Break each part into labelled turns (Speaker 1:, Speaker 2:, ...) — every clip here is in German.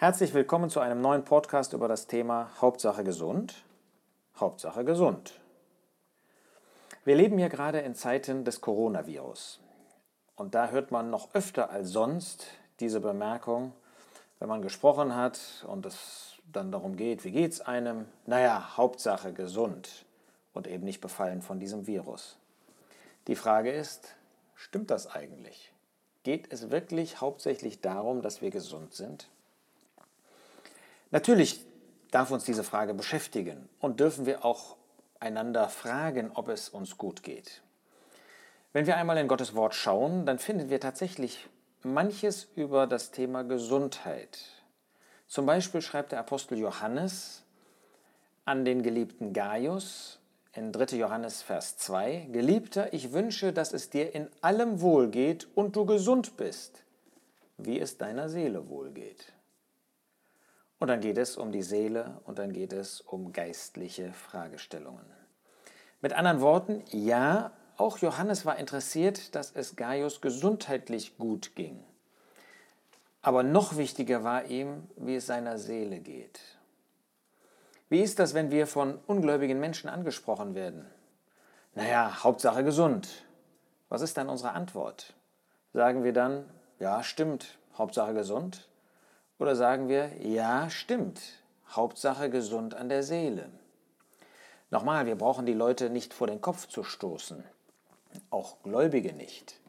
Speaker 1: Herzlich willkommen zu einem neuen Podcast über das Thema Hauptsache gesund. Hauptsache gesund. Wir leben ja gerade in Zeiten des Coronavirus. Und da hört man noch öfter als sonst diese Bemerkung, wenn man gesprochen hat und es dann darum geht, wie geht es einem? Naja, Hauptsache gesund und eben nicht befallen von diesem Virus. Die Frage ist, stimmt das eigentlich? Geht es wirklich hauptsächlich darum, dass wir gesund sind? Natürlich darf uns diese Frage beschäftigen und dürfen wir auch einander fragen, ob es uns gut geht. Wenn wir einmal in Gottes Wort schauen, dann finden wir tatsächlich manches über das Thema Gesundheit. Zum Beispiel schreibt der Apostel Johannes an den geliebten Gaius in 3. Johannes Vers 2, Geliebter, ich wünsche, dass es dir in allem wohlgeht und du gesund bist, wie es deiner Seele wohlgeht. Und dann geht es um die Seele und dann geht es um geistliche Fragestellungen. Mit anderen Worten, ja, auch Johannes war interessiert, dass es Gaius gesundheitlich gut ging. Aber noch wichtiger war ihm, wie es seiner Seele geht. Wie ist das, wenn wir von ungläubigen Menschen angesprochen werden? Naja, Hauptsache gesund. Was ist dann unsere Antwort? Sagen wir dann, ja, stimmt, Hauptsache gesund? Oder sagen wir, ja, stimmt, Hauptsache gesund an der Seele. Nochmal, wir brauchen die Leute nicht vor den Kopf zu stoßen, auch Gläubige nicht.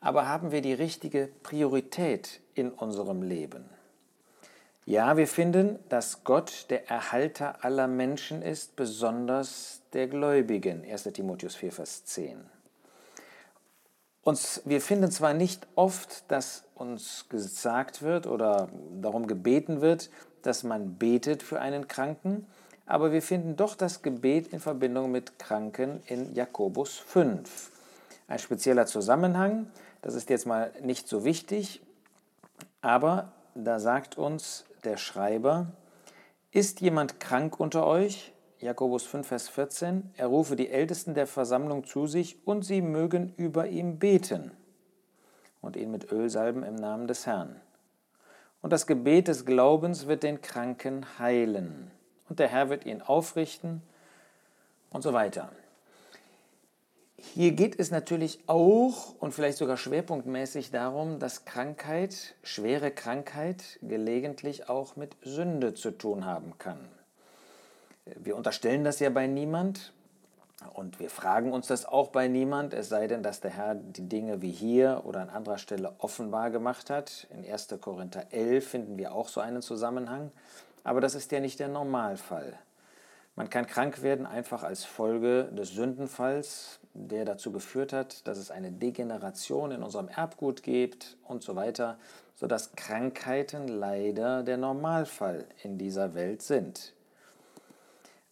Speaker 1: Aber haben wir die richtige Priorität in unserem Leben? Ja, wir finden, dass Gott der Erhalter aller Menschen ist, besonders der Gläubigen. 1 Timotheus 4, Vers 10. Uns, wir finden zwar nicht oft, dass uns gesagt wird oder darum gebeten wird, dass man betet für einen Kranken, aber wir finden doch das Gebet in Verbindung mit Kranken in Jakobus 5. Ein spezieller Zusammenhang, das ist jetzt mal nicht so wichtig, aber da sagt uns der Schreiber, ist jemand krank unter euch? Jakobus 5, Vers 14, er rufe die Ältesten der Versammlung zu sich und sie mögen über ihm beten und ihn mit Öl salben im Namen des Herrn. Und das Gebet des Glaubens wird den Kranken heilen und der Herr wird ihn aufrichten und so weiter. Hier geht es natürlich auch und vielleicht sogar schwerpunktmäßig darum, dass Krankheit, schwere Krankheit, gelegentlich auch mit Sünde zu tun haben kann. Wir unterstellen das ja bei niemand und wir fragen uns das auch bei niemand, es sei denn, dass der Herr die Dinge wie hier oder an anderer Stelle offenbar gemacht hat. In 1. Korinther 11 finden wir auch so einen Zusammenhang, aber das ist ja nicht der Normalfall. Man kann krank werden einfach als Folge des Sündenfalls, der dazu geführt hat, dass es eine Degeneration in unserem Erbgut gibt und so weiter, sodass Krankheiten leider der Normalfall in dieser Welt sind.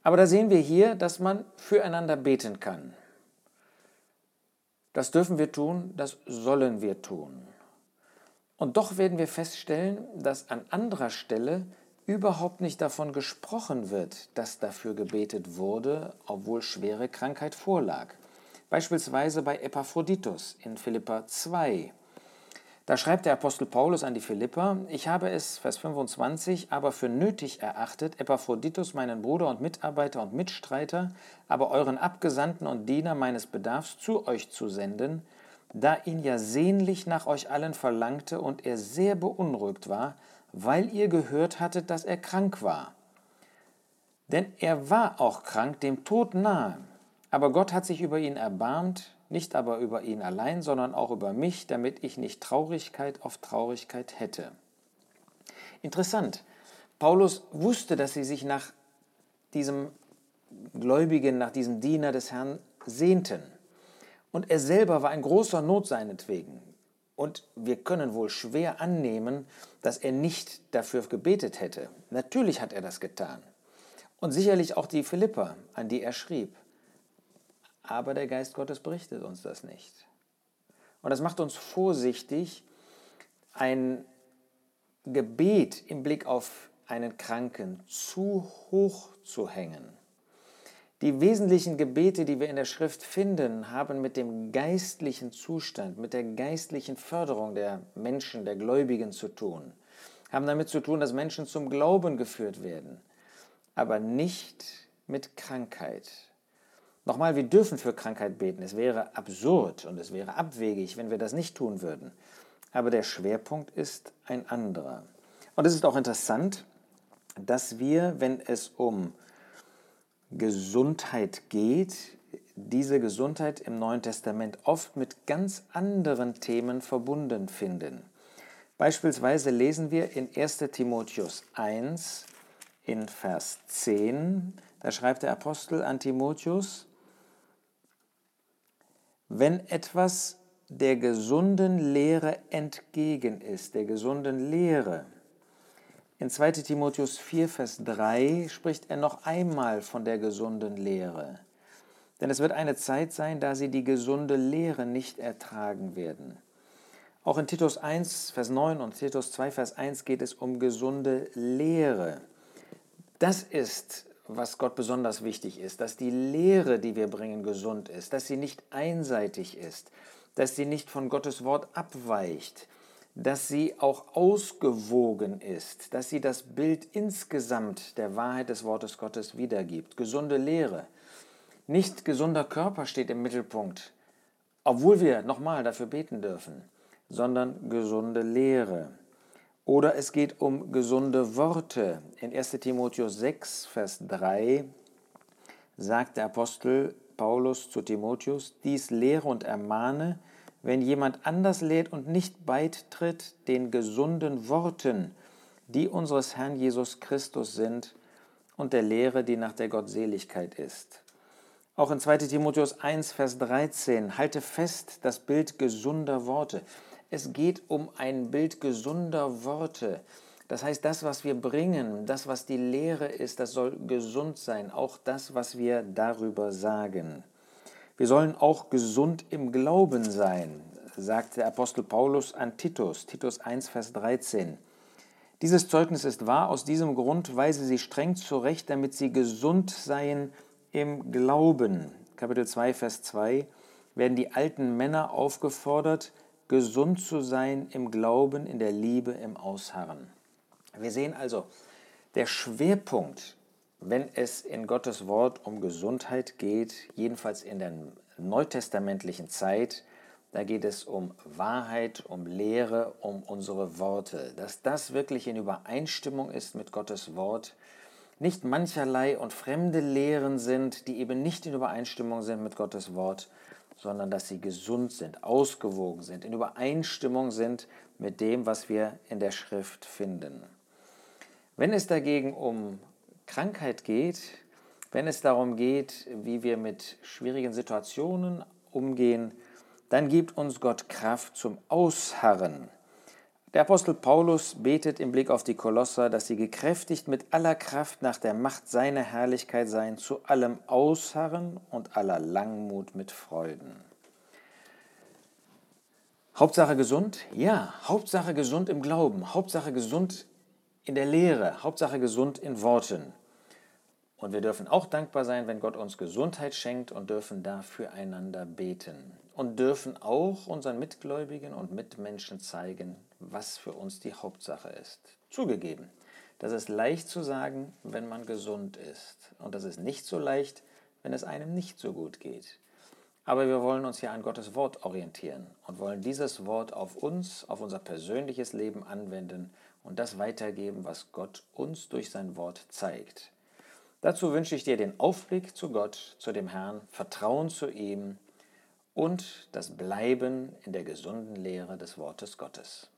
Speaker 1: Aber da sehen wir hier, dass man füreinander beten kann. Das dürfen wir tun, das sollen wir tun. Und doch werden wir feststellen, dass an anderer Stelle überhaupt nicht davon gesprochen wird, dass dafür gebetet wurde, obwohl schwere Krankheit vorlag. Beispielsweise bei Epaphroditus in Philippa 2. Da schreibt der Apostel Paulus an die Philipper, ich habe es, Vers 25, aber für nötig erachtet, Epaphroditus, meinen Bruder und Mitarbeiter und Mitstreiter, aber euren Abgesandten und Diener meines Bedarfs zu euch zu senden, da ihn ja sehnlich nach euch allen verlangte und er sehr beunruhigt war, weil ihr gehört hattet, dass er krank war. Denn er war auch krank, dem Tod nahe, aber Gott hat sich über ihn erbarmt, nicht aber über ihn allein, sondern auch über mich, damit ich nicht Traurigkeit auf Traurigkeit hätte. Interessant. Paulus wusste, dass sie sich nach diesem Gläubigen, nach diesem Diener des Herrn sehnten. Und er selber war in großer Not seinetwegen. Und wir können wohl schwer annehmen, dass er nicht dafür gebetet hätte. Natürlich hat er das getan. Und sicherlich auch die Philipper, an die er schrieb. Aber der Geist Gottes berichtet uns das nicht. Und das macht uns vorsichtig, ein Gebet im Blick auf einen Kranken zu hoch zu hängen. Die wesentlichen Gebete, die wir in der Schrift finden, haben mit dem geistlichen Zustand, mit der geistlichen Förderung der Menschen, der Gläubigen zu tun. haben damit zu tun, dass Menschen zum Glauben geführt werden, aber nicht mit Krankheit. Nochmal, wir dürfen für Krankheit beten. Es wäre absurd und es wäre abwegig, wenn wir das nicht tun würden. Aber der Schwerpunkt ist ein anderer. Und es ist auch interessant, dass wir, wenn es um Gesundheit geht, diese Gesundheit im Neuen Testament oft mit ganz anderen Themen verbunden finden. Beispielsweise lesen wir in 1 Timotheus 1 in Vers 10, da schreibt der Apostel an Timotheus, wenn etwas der gesunden Lehre entgegen ist, der gesunden Lehre. In 2 Timotheus 4, Vers 3 spricht er noch einmal von der gesunden Lehre. Denn es wird eine Zeit sein, da sie die gesunde Lehre nicht ertragen werden. Auch in Titus 1, Vers 9 und Titus 2, Vers 1 geht es um gesunde Lehre. Das ist was Gott besonders wichtig ist, dass die Lehre, die wir bringen, gesund ist, dass sie nicht einseitig ist, dass sie nicht von Gottes Wort abweicht, dass sie auch ausgewogen ist, dass sie das Bild insgesamt der Wahrheit des Wortes Gottes wiedergibt. Gesunde Lehre. Nicht gesunder Körper steht im Mittelpunkt, obwohl wir nochmal dafür beten dürfen, sondern gesunde Lehre. Oder es geht um gesunde Worte. In 1 Timotheus 6, Vers 3 sagt der Apostel Paulus zu Timotheus, dies lehre und ermahne, wenn jemand anders lehrt und nicht beitritt den gesunden Worten, die unseres Herrn Jesus Christus sind und der Lehre, die nach der Gottseligkeit ist. Auch in 2 Timotheus 1, Vers 13, halte fest das Bild gesunder Worte. Es geht um ein Bild gesunder Worte. Das heißt, das, was wir bringen, das, was die Lehre ist, das soll gesund sein. Auch das, was wir darüber sagen. Wir sollen auch gesund im Glauben sein, sagt der Apostel Paulus an Titus, Titus 1, Vers 13. Dieses Zeugnis ist wahr, aus diesem Grund weise sie streng zurecht, damit sie gesund seien im Glauben. Kapitel 2, Vers 2 werden die alten Männer aufgefordert, gesund zu sein im Glauben, in der Liebe, im Ausharren. Wir sehen also, der Schwerpunkt, wenn es in Gottes Wort um Gesundheit geht, jedenfalls in der neutestamentlichen Zeit, da geht es um Wahrheit, um Lehre, um unsere Worte. Dass das wirklich in Übereinstimmung ist mit Gottes Wort, nicht mancherlei und fremde Lehren sind, die eben nicht in Übereinstimmung sind mit Gottes Wort, sondern dass sie gesund sind, ausgewogen sind, in Übereinstimmung sind mit dem, was wir in der Schrift finden. Wenn es dagegen um Krankheit geht, wenn es darum geht, wie wir mit schwierigen Situationen umgehen, dann gibt uns Gott Kraft zum Ausharren der Apostel Paulus betet im Blick auf die Kolosser, dass sie gekräftigt mit aller Kraft nach der Macht seiner Herrlichkeit seien, zu allem Ausharren und aller Langmut mit Freuden. Hauptsache gesund? Ja, Hauptsache gesund im Glauben, Hauptsache gesund in der Lehre, Hauptsache gesund in Worten. Und wir dürfen auch dankbar sein, wenn Gott uns Gesundheit schenkt und dürfen dafür einander beten. Und dürfen auch unseren Mitgläubigen und Mitmenschen zeigen, was für uns die Hauptsache ist. Zugegeben, das ist leicht zu sagen, wenn man gesund ist. Und das ist nicht so leicht, wenn es einem nicht so gut geht. Aber wir wollen uns ja an Gottes Wort orientieren und wollen dieses Wort auf uns, auf unser persönliches Leben anwenden und das weitergeben, was Gott uns durch sein Wort zeigt. Dazu wünsche ich dir den Aufblick zu Gott, zu dem Herrn, Vertrauen zu ihm und das Bleiben in der gesunden Lehre des Wortes Gottes.